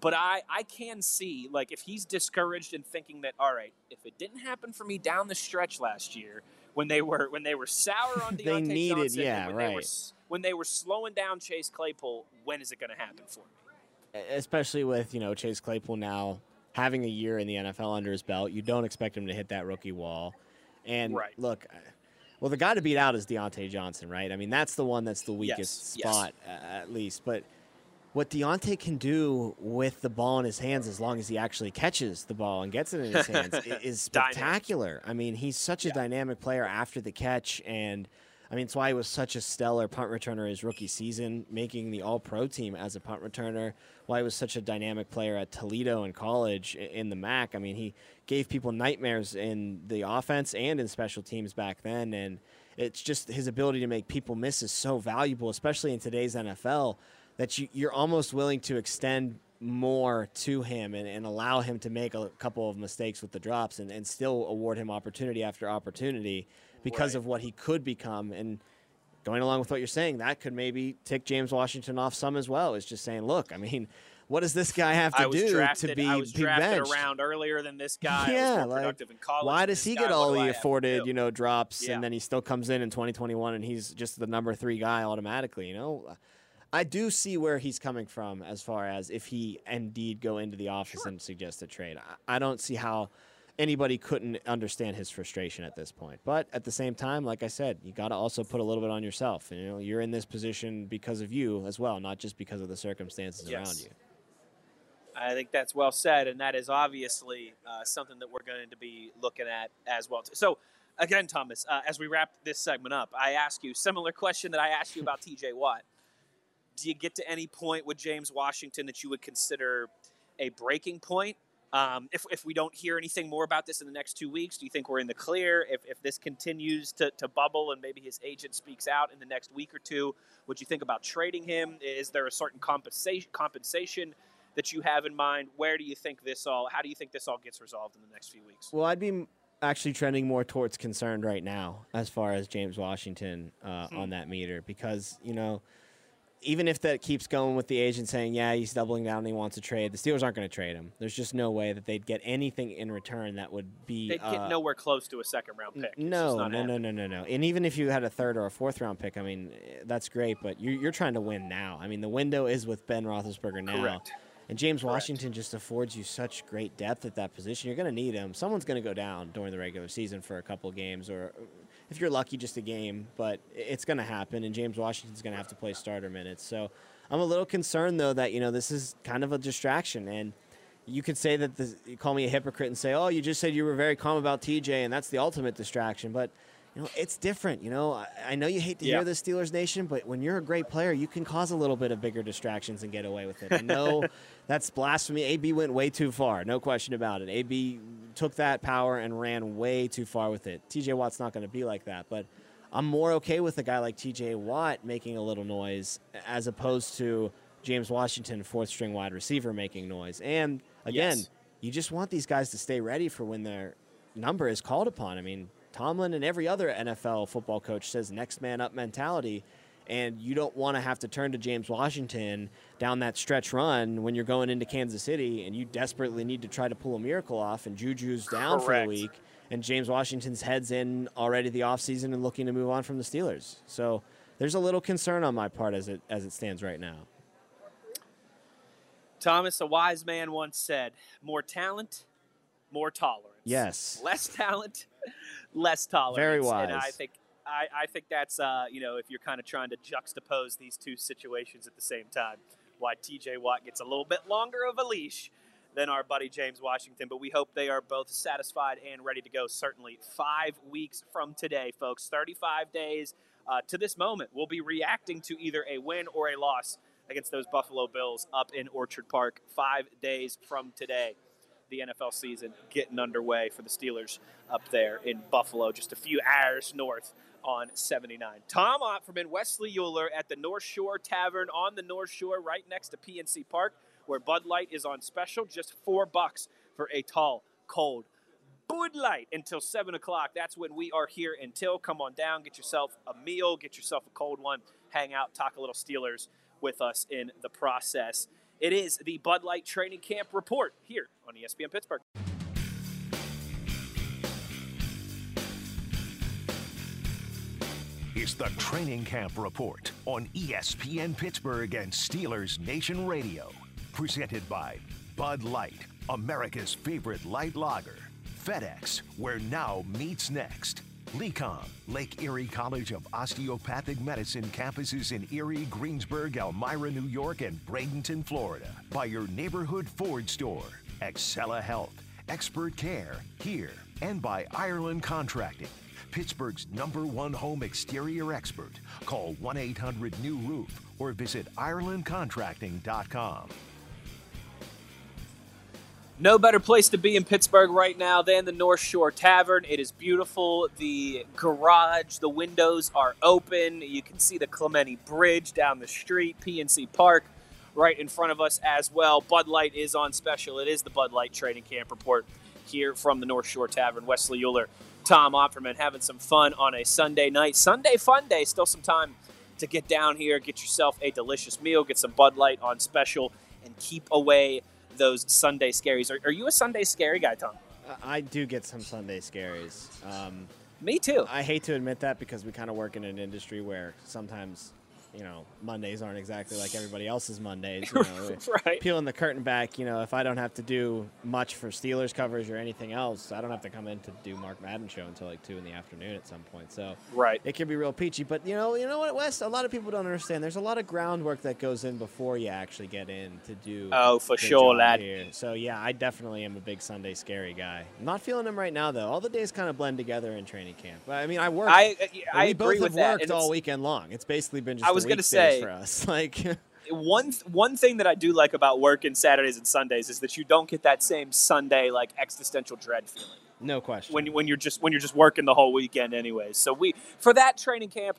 But I, I can see, like, if he's discouraged and thinking that, all right, if it didn't happen for me down the stretch last year, when they were when they were sour on Diontae they needed, Johnson, yeah, when right. They were, when they were slowing down Chase Claypool, when is it going to happen for me? Especially with you know Chase Claypool now having a year in the NFL under his belt, you don't expect him to hit that rookie wall. And right. look, well, the guy to beat out is Diontae Johnson, right? I mean, that's the one that's the weakest yes. spot yes. uh, at least, but what Diontae can do with the ball in his hands, as long as he actually catches the ball and gets it in his hands, is spectacular. I mean, he's such a yeah. dynamic player after the catch, and I mean, it's why he was such a stellar punt returner his rookie season, making the All Pro team as a punt returner. Why he was such a dynamic player at Toledo in college in the MAC. I mean, he gave people nightmares in the offense and in special teams back then, and it's just his ability to make people miss is so valuable, especially in today's NFL that you, you're almost willing to extend more to him and, and allow him to make a couple of mistakes with the drops and, and still award him opportunity after opportunity because right. of what he could become. And going along with what you're saying, that could maybe tick James Washington off some as well. Is just saying, look, I mean, what does this guy have to do drafted, to be, I was be drafted benched? around earlier than this guy. Yeah, like, why does he guy, get all the afforded, you know, drops, yeah. and then he still comes in in 2021 and he's just the number three guy automatically? You know, I do see where he's coming from as far as if he indeed go into the office sure. and suggest a trade. I, I don't see how anybody couldn't understand his frustration at this point. But at the same time, like I said, you got to also put a little bit on yourself. You know, you're in this position because of you as well, not just because of the circumstances yes. around you. I think that's well said, and that is obviously uh, something that we're going to be looking at as well. So, again, Thomas, uh, as we wrap this segment up, I ask you similar question that I asked you about T.J. Watt do you get to any point with James Washington that you would consider a breaking point? Um, if, if we don't hear anything more about this in the next two weeks, do you think we're in the clear? If, if this continues to, to bubble and maybe his agent speaks out in the next week or two, would you think about trading him? Is there a certain compensation compensation that you have in mind? Where do you think this all? How do you think this all gets resolved in the next few weeks? Well, I'd be actually trending more towards concerned right now as far as James Washington uh, hmm. on that meter because you know even if that keeps going with the agent saying, yeah, he's doubling down and he wants to trade, the Steelers aren't going to trade him. There's just no way that they'd get anything in return that would be. They'd get uh, nowhere close to a second round pick. No, no, no, no, no, no. And even if you had a third or a fourth round pick, I mean, that's great, but you're, you're trying to win now. I mean, the window is with Ben Roethlisberger now. Correct. And James Washington just affords you such great depth at that position. You're going to need him. Someone's going to go down during the regular season for a couple games, or if you're lucky, just a game. But it's going to happen, and James Washington's going to have to play starter minutes. So I'm a little concerned though that you know this is kind of a distraction, and you could say that the, you call me a hypocrite and say, "Oh, you just said you were very calm about TJ, and that's the ultimate distraction." But you know, it's different. You know, I, I know you hate to yeah. hear the Steelers Nation, but when you're a great player, you can cause a little bit of bigger distractions and get away with it. I know that's blasphemy. AB went way too far, no question about it. AB took that power and ran way too far with it. TJ Watt's not going to be like that, but I'm more okay with a guy like TJ Watt making a little noise as opposed to James Washington, fourth string wide receiver, making noise. And again, yes. you just want these guys to stay ready for when their number is called upon. I mean, Tomlin and every other NFL football coach says next man up mentality. And you don't want to have to turn to James Washington down that stretch run when you're going into Kansas City and you desperately need to try to pull a miracle off and Juju's down for Correct. a week and James Washington's heads in already the offseason and looking to move on from the Steelers. So there's a little concern on my part as it as it stands right now. Thomas, a wise man once said, more talent, more tolerance. Yes. Less talent, less tolerance. Very And I think I, I think that's uh, you know, if you're kind of trying to juxtapose these two situations at the same time, why TJ Watt gets a little bit longer of a leash than our buddy James Washington, but we hope they are both satisfied and ready to go. Certainly, five weeks from today, folks, 35 days uh, to this moment, we'll be reacting to either a win or a loss against those Buffalo Bills up in Orchard Park. Five days from today, the NFL season getting underway for the Steelers up there in Buffalo, just a few hours north on 79. Tom Opperman, Wesley Euler at the North Shore Tavern on the North Shore, right next to PNC Park, where Bud Light is on special, just four bucks for a tall, cold Bud Light until 7 o'clock. That's when we are here until. Come on down, get yourself a meal, get yourself a cold one, hang out, talk a little Steelers with us in the process. It is the Bud Light Training Camp Report here on ESPN Pittsburgh. It's the Training Camp Report on ESPN Pittsburgh and Steelers Nation Radio. Presented by Bud Light, America's favorite light lager. FedEx, where now meets next. Lecom, Lake Erie College of Osteopathic Medicine campuses in Erie, Greensburg, Elmira, New York, and Bradenton, Florida. By your neighborhood Ford store. Excela Health, expert care here. And by Ireland Contracting. Pittsburgh's number one home exterior expert. Call 1 800 New Roof or visit IrelandContracting.com. No better place to be in Pittsburgh right now than the North Shore Tavern. It is beautiful. The garage, the windows are open. You can see the Clemente Bridge down the street, PNC Park right in front of us as well. Bud Light is on special. It is the Bud Light Training Camp Report here from the North Shore Tavern. Wesley Euler, Tom Opperman having some fun on a Sunday night. Sunday fun day. Still some time to get down here, get yourself a delicious meal, get some Bud Light on special, and keep away those Sunday scaries. Are, are you a Sunday scary guy, Tom? I- I do get some Sunday scaries. Um, Me too. I hate to admit that because we kind of work in an industry where sometimes, you know, Mondays aren't exactly like everybody else's Mondays. You know, eh, right. peeling the curtain back, you know, if I don't have to do much for Steelers coverage or anything else, I don't have to come in to do Mark Madden show until like two in the afternoon at some point. So Right. it can be real peachy. But you know, you know what, Wes? A lot of people don't understand. There's a lot of groundwork that goes in before you actually get in to do. Oh, for sure, lad. Here. So yeah, I definitely am a big Sunday scary guy. I'm not feeling them right now though. All the days kind of blend together in training camp. But I mean, I work. I uh, and I we both have worked all weekend long. It's basically been just. Was gonna say- for us. Like, one one thing that I do like about working Saturdays and Sundays is that you don't get that same Sunday like existential dread feeling no question. when when you're just when you're just working the whole weekend anyways. So we for that training camp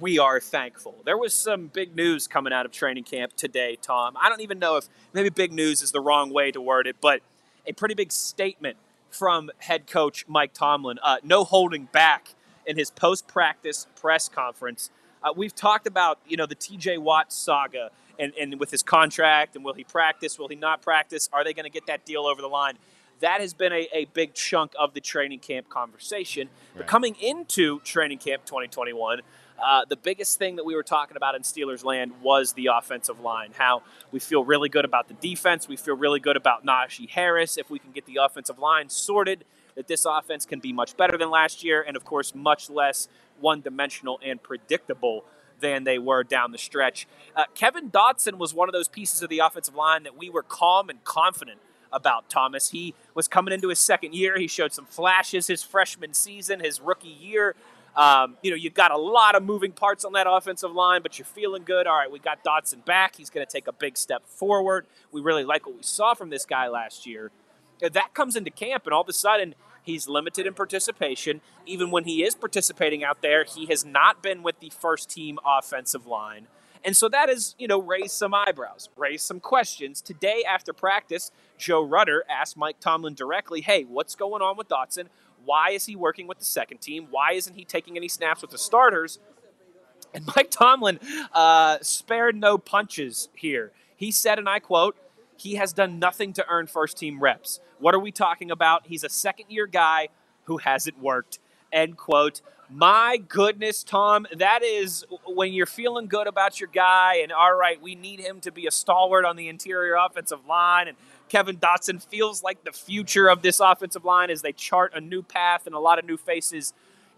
we are thankful. There was some big news coming out of training camp today, Tom. I don't even know if maybe big news is the wrong way to word it, but a pretty big statement from head coach Mike Tomlin. Uh, no holding back in his post-practice press conference. Uh, we've talked about you know the T.J. Watt saga and, and with his contract and will he practice? Will he not practice? Are they going to get that deal over the line? That has been a, a big chunk of the training camp conversation. But coming into training camp 2021, uh, the biggest thing that we were talking about in Steelers land was the offensive line. How we feel really good about the defense. We feel really good about Najee Harris. If we can get the offensive line sorted, that this offense can be much better than last year, and of course, much less one dimensional and predictable than they were down the stretch. Uh, Kevin Dotson was one of those pieces of the offensive line that we were calm and confident about Thomas. He was coming into his second year. He showed some flashes his freshman season, his rookie year. Um, you know, you've got a lot of moving parts on that offensive line, but you're feeling good. All right, we got Dotson back. He's going to take a big step forward. We really like what we saw from this guy last year. That comes into camp, and all of a sudden, he's limited in participation. Even when he is participating out there, he has not been with the first team offensive line. And so that has, you know, raised some eyebrows, raised some questions. Today after practice, Joe Rutter asked Mike Tomlin directly, hey, what's going on with Dotson? Why is he working with the second team? Why isn't he taking any snaps with the starters? And Mike Tomlin uh, spared no punches here. He said, and I quote, he has done nothing to earn first team reps. What are we talking about? He's a second year guy who hasn't worked. End quote. My goodness, Tom, that is when you're feeling good about your guy, and all right, we need him to be a stalwart on the interior offensive line. And Kevin Dotson feels like the future of this offensive line as they chart a new path and a lot of new faces.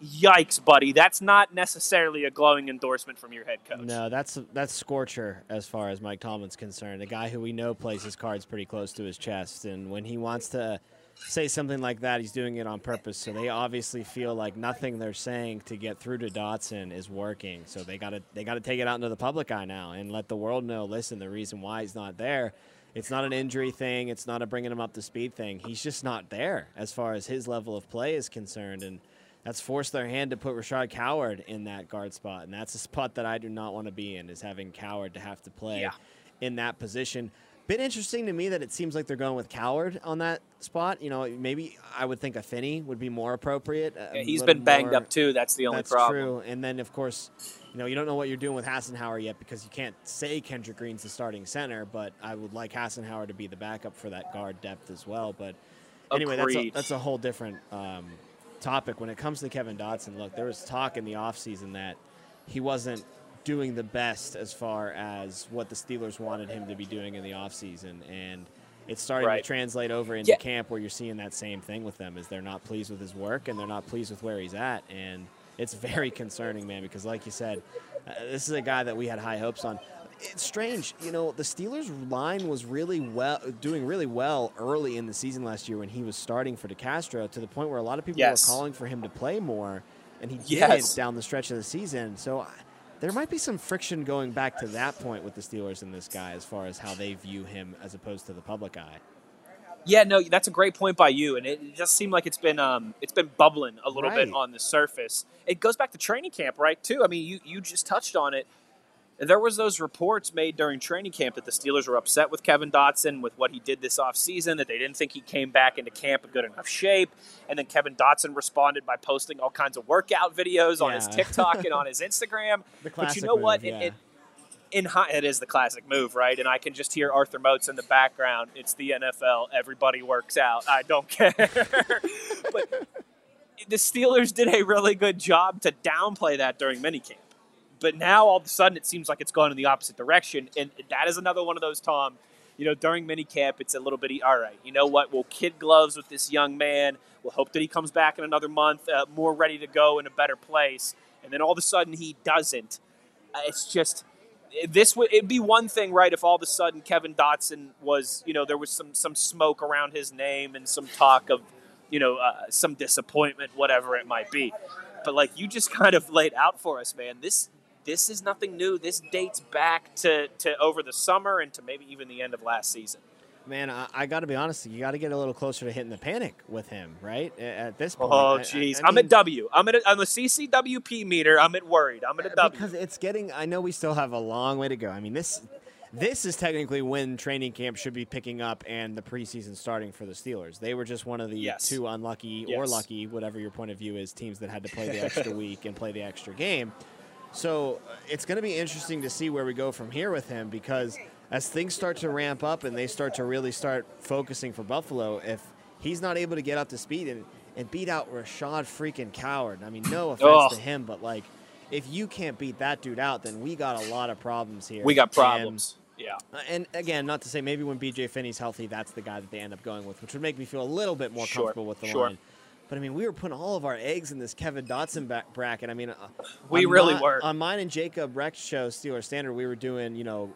Yikes, buddy! That's not necessarily a glowing endorsement from your head coach. No, that's that's Scorcher as far as Mike Tomlin's concerned. A guy who we know plays his cards pretty close to his chest, and when he wants to say something like that, he's doing it on purpose. So they obviously feel like nothing they're saying to get through to Dotson is working. So they got to they got to take it out into the public eye now and let the world know. Listen, the reason why he's not there. It's not an injury thing. It's not a bringing him up to speed thing. He's just not there as far as his level of play is concerned. And that's forced their hand to put Rashad Coward in that guard spot, and that's a spot that I do not want to be in. Is having Coward to have to play Yeah. in that position. Bit interesting to me that it seems like they're going with Coward on that spot. You know, maybe I would think a Finney would be more appropriate. a Yeah, he's been banged more- up too. That's the only That's problem. true. And then of course, you know, you don't know what you're doing with Hassenauer yet because you can't say Kendrick Green's the starting center. But I would like Hassenauer to be the backup for that guard depth as well. But anyway, that's a, that's a whole different um, topic. When it comes to Kevin Dotson, look, there was talk in the offseason that he wasn't doing the best as far as what the Steelers wanted him to be doing in the offseason. And it's starting Right. to translate over into Yeah. camp where you're seeing that same thing with them is they're not pleased with his work and they're not pleased with where he's at. And it's very concerning, man, because like you said, uh, this is a guy that we had high hopes on. It's strange, you know. The Steelers' line was really well, doing really well early in the season last year when he was starting for DeCastro, to the point where a lot of people Yes. were calling for him to play more, and he Yes. didn't down the stretch of the season. So I- there might be some friction going back to that point with the Steelers and this guy, as far as how they view him as opposed to the public eye. Yeah, no, that's a great point by you, and it just seemed like it's been um, it's been bubbling a little Right. bit on the surface. It goes back to training camp, right? Too. I mean, you you just touched on it. There was those reports made during training camp that the Steelers were upset with Kevin Dotson with what he did this offseason, that they didn't think he came back into camp in good enough shape. And then Kevin Dotson responded by posting all kinds of workout videos on his TikTok and on his Instagram. The but classic you know what? move, It- yeah. it, in hi- it is the classic move, right? And I can just hear Arthur Moats in the background. It's the NFL. Everybody works out. I don't care. but the Steelers did a really good job to downplay that during minicamp. But now all of a sudden it seems like it's gone in the opposite direction, and that is another one of those Tom. You know, during minicamp, it's a little bit all right. You know what? We'll kid gloves with this young man. We'll hope that he comes back in another month, uh, more ready to go in a better place. And then all of a sudden he doesn't. Uh, it's just this would it'd be one thing, right? If all of a sudden Kevin Dotson was, you know, there was some some smoke around his name and some talk of, you know, uh, some disappointment, whatever it might be. But like you just kind of laid out for us, man. This this is nothing new. This dates back to to over the summer and to maybe even the end of last season. Man, I, I got to be honest. You got to get a little closer to hitting the panic with him, right? At this oh, point. Oh, I- I- jeez. I I'm mean, at W. I'm at a, on the CCWP meter. I'm at worried. I'm at a W. because it's getting. I know we still have a long way to go. I mean, this this is technically when training camp should be picking up and the preseason starting for the Steelers. They were just one of the Yes. two unlucky or lucky, whatever your point of view is, teams that had to play the extra week and play the extra game. So uh, it's going to be interesting to see where we go from here with him because as things start to ramp up and they start to really start focusing for Buffalo, if he's not able to get up to speed and, and beat out Rashad freaking Coward, I mean, no offense Ugh. to him, but like, if you can't beat that dude out, then we got a lot of problems here. we got And- problems. yeah. uh, And, again, not to say maybe when BJ Finney's healthy, that's the guy that they end up going with, which would make me feel a little bit more Sure, comfortable with the sure. line. But I mean, we were putting all of our eggs in this Kevin Dotson back bracket. I mean, uh, We on really mi- were. On mine and Jacob Rex show, Steeler Standard, we were doing, you know,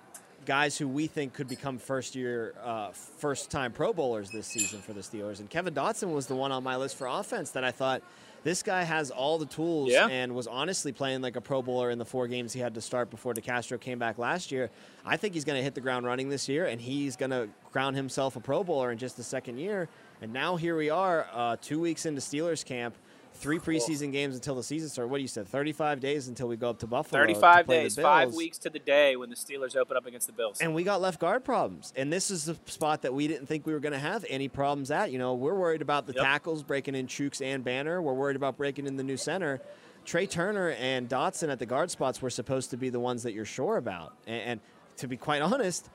guys who we think could become first year, uh, first time Pro Bowlers this season for the Steelers. And Kevin Dotson was the one on my list for offense that I thought this guy has all the tools Yeah. and was honestly playing like a Pro Bowler in the four games he had to start before DeCastro came back last year. I think he's going to hit the ground running this year, and he's going to crown himself a Pro Bowler in just the second year. And now here we are, uh, two weeks into Steelers camp, three preseason games until the season starts. What do you said? 35 days until we go up to Buffalo. to 35 play the days, five weeks to the day when the Steelers open up against the Bills. And we got left guard problems. And this is the spot that we didn't think we were going to have any problems at. You know, we're worried about the Yep. tackles breaking in Chuks and Banner. We're worried about breaking in the new center. Trey Turner and Dotson at the guard spots were supposed to be the ones that you're sure about. And, and to be quite honest,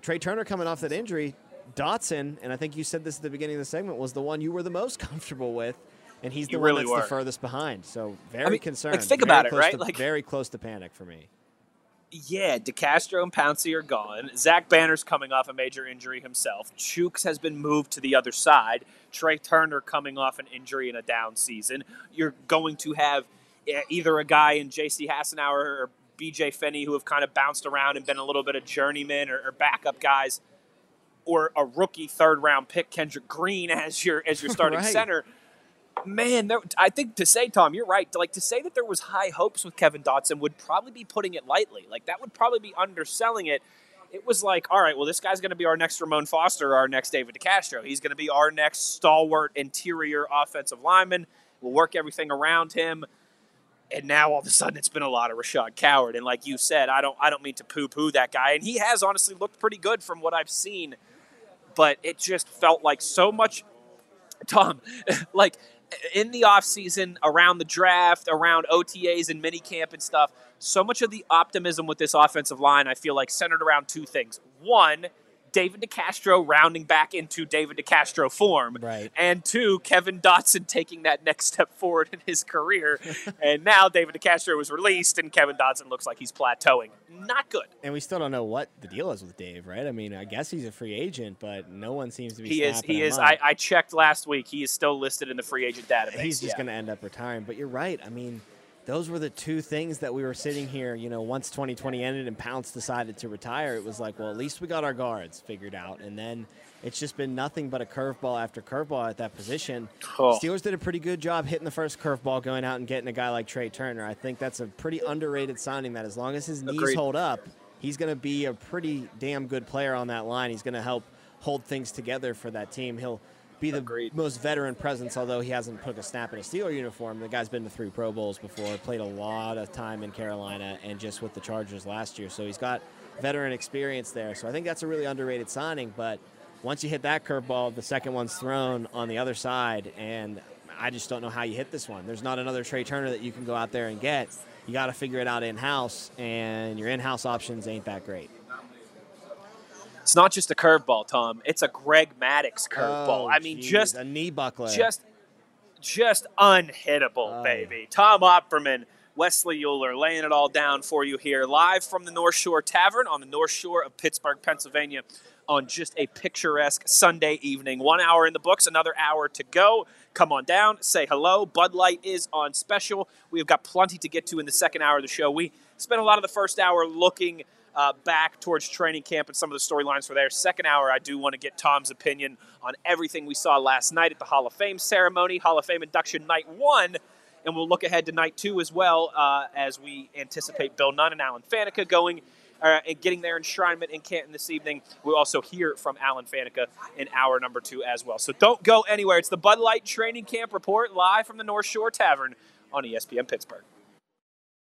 Trey Turner coming off that injury, Dotson, and I think you said this at the beginning of the segment, was the one you were the most comfortable with. And he's the You one really that's were. the furthest behind. So very I mean, like, concerned. think Very about it, close right? to- Like- very close to panic for me. Yeah, DeCastro and Pouncey are gone. Zach Banner's coming off a major injury himself. Chuks has been moved to the other side. Trey Turner coming off an injury in a down season. You're going to have eh, either a guy in J.C. Hassenauer or B.J. Finney who have kind of bounced around and been a little bit of journeyman or, or backup guys, or a rookie third round pick Kendrick Green as your as your starting Right. center man, there, I think to say, Tom, you're right. Like to say that there was high hopes with Kevin Dotson would probably be putting it lightly. Like that would probably be underselling it. It was like, all right, well, this guy's going to be our next Ramon Foster, our next David DeCastro. He's going to be our next stalwart interior offensive lineman. We'll work everything around him. And now all of a sudden it's been a lot of Rashad Coward. And like you said, I don't I don't mean to poo-poo that guy. And he has honestly looked pretty good from what I've seen. But it just felt like so much Tom, like in the offseason, around the draft, around OTAs and minicamp and stuff, so much of the optimism with this offensive line, I feel like centered around two things. One, David DeCastro rounding back into David DeCastro form. Right. And two, Kevin Dotson taking that next step forward in his career. and now David DeCastro was released and Kevin Dotson looks like he's plateauing. Not good. And we still don't know what the deal is with Dave, right? I mean, I guess he's a free agent, but no one seems to be. He is he is. I, I checked last week. He is still listed in the free agent database. He's just Yeah. going to end up retiring. But you're right. I mean, those were the two things that we were sitting here. You know, once 2020 ended and Pounce decided to retire, it was like, well, at least we got our guards figured out. And then it's just been nothing but a curveball after curveball at that position. Oh. Steelers did a pretty good job hitting the first curveball, going out and getting a guy like Trey Turner. I think that's a pretty underrated signing. That as long as his knees Agreed. hold up, he's going to be a pretty damn good player on that line. He's going to help hold things together for that team. He'll be the Agreed. most veteran presence, although he hasn't put a snap in a Steeler uniform. The guy's been to three Pro Bowls before, played a lot of time in Carolina and just with the Chargers last year. So he's got veteran experience there. So I think that's a really underrated signing. But once you hit that curveball, the second one's thrown on the other side, and I just don't know how you hit this one. There's not another Trey Turner that you can go out there and get. You got to figure it out in house, and your in house options ain't that great. It's not just a curveball, Tom. It's a Greg Maddux oh, curveball. Oh, I mean, geez, just a knee buckler. just just unhittable, Oh, baby. Tom Opperman, Wesley Euler laying it all down for you here, live from the North Shore Tavern on the North Shore of Pittsburgh, Pennsylvania, on just a picturesque Sunday evening. One hour in the books, another hour to go. Come on down, say hello. Bud Light is on special. We've got plenty to get to in the second hour of the show. We spent a lot of the first hour looking uh, back towards training camp and some of the storylines for there. Second hour, I do want to get Tom's opinion on everything we saw last night at the Hall of Fame ceremony, Hall of Fame induction night one. And we'll look ahead to night two as well uh, as we anticipate Bill Nunn and Alan Faneca going uh, and getting their enshrinement in Canton this evening. We'll also hear from Alan Faneca in hour number two as well. So don't go anywhere. It's the Bud Light Training Camp Report live from the North Shore Tavern on ESPN Pittsburgh.